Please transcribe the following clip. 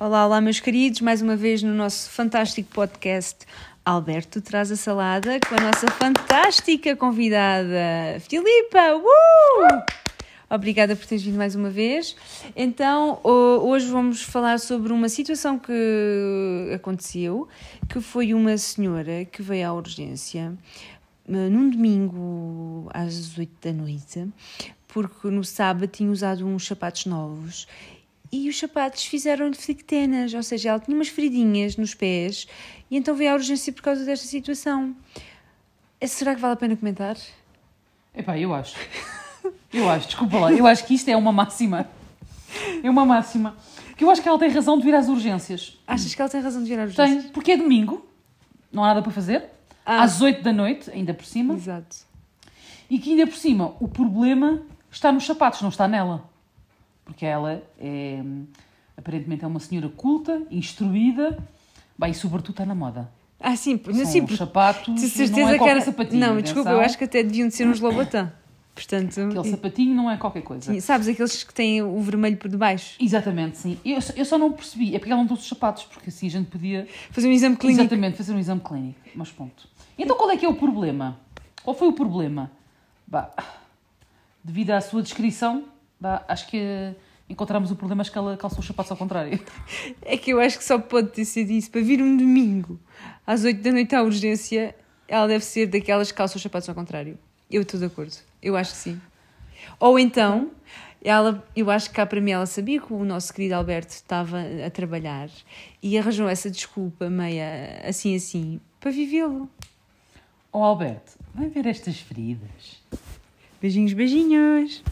Olá, olá, meus queridos, mais uma vez no nosso fantástico podcast. Alberto traz a salada com a nossa fantástica convidada, Filipa! Uh! Obrigada por teres vindo mais uma vez. Então, hoje vamos falar sobre uma situação que aconteceu, que foi uma senhora que veio à urgência eh, num domingo às 8 da noite, porque no sábado tinha usado uns sapatos novos e os sapatos fizeram-lhe flictenas, ou seja, ela tinha umas feridinhas nos pés e então veio à urgência por causa desta situação. Eh, será que vale a pena comentar? Epá, eu acho. Eu acho, desculpa lá, eu acho que isto é uma máxima. É uma máxima. Que eu acho que ela tem razão de vir às urgências. Achas que ela tem razão de vir às urgências? Tem, porque é domingo, não há nada para fazer, ah. às 8 da noite, ainda por cima. Exato. E que ainda por cima o problema está nos sapatos, não está nela porque ela é, aparentemente é uma senhora culta, instruída, bem, e sobretudo está na moda. Ah, sim, São sim, os sapatos, de certeza não é que era... sapatinho. Não, desculpa, eu acho que até deviam de ser uns Louboutin. Portanto, Aquele sapatinho não é qualquer coisa. Sim, sabes, aqueles que têm o vermelho por debaixo. Exatamente, sim. Eu, eu só não percebi, é porque ela não trouxe os sapatos, porque assim a gente podia... Fazer um exame clínico. Exatamente, fazer um exame clínico, mas ponto. Então qual é que é o problema? Qual foi o problema? Bah, devido à sua descrição, bah, acho que encontramos o problema é que ela calçou os sapatos ao contrário. É que eu acho que só pode ter sido isso. Para vir um domingo às 8 da noite à urgência, ela deve ser daquelas que calçam os sapatos ao contrário. Eu estou de acordo. Eu acho que sim. Ou então, ela, eu acho que cá para mim ela sabia que o nosso querido Alberto estava a trabalhar e arranjou essa desculpa meia assim assim para vivê-lo. Oh Alberto, vai ver estas feridas. Beijinhos, beijinhos.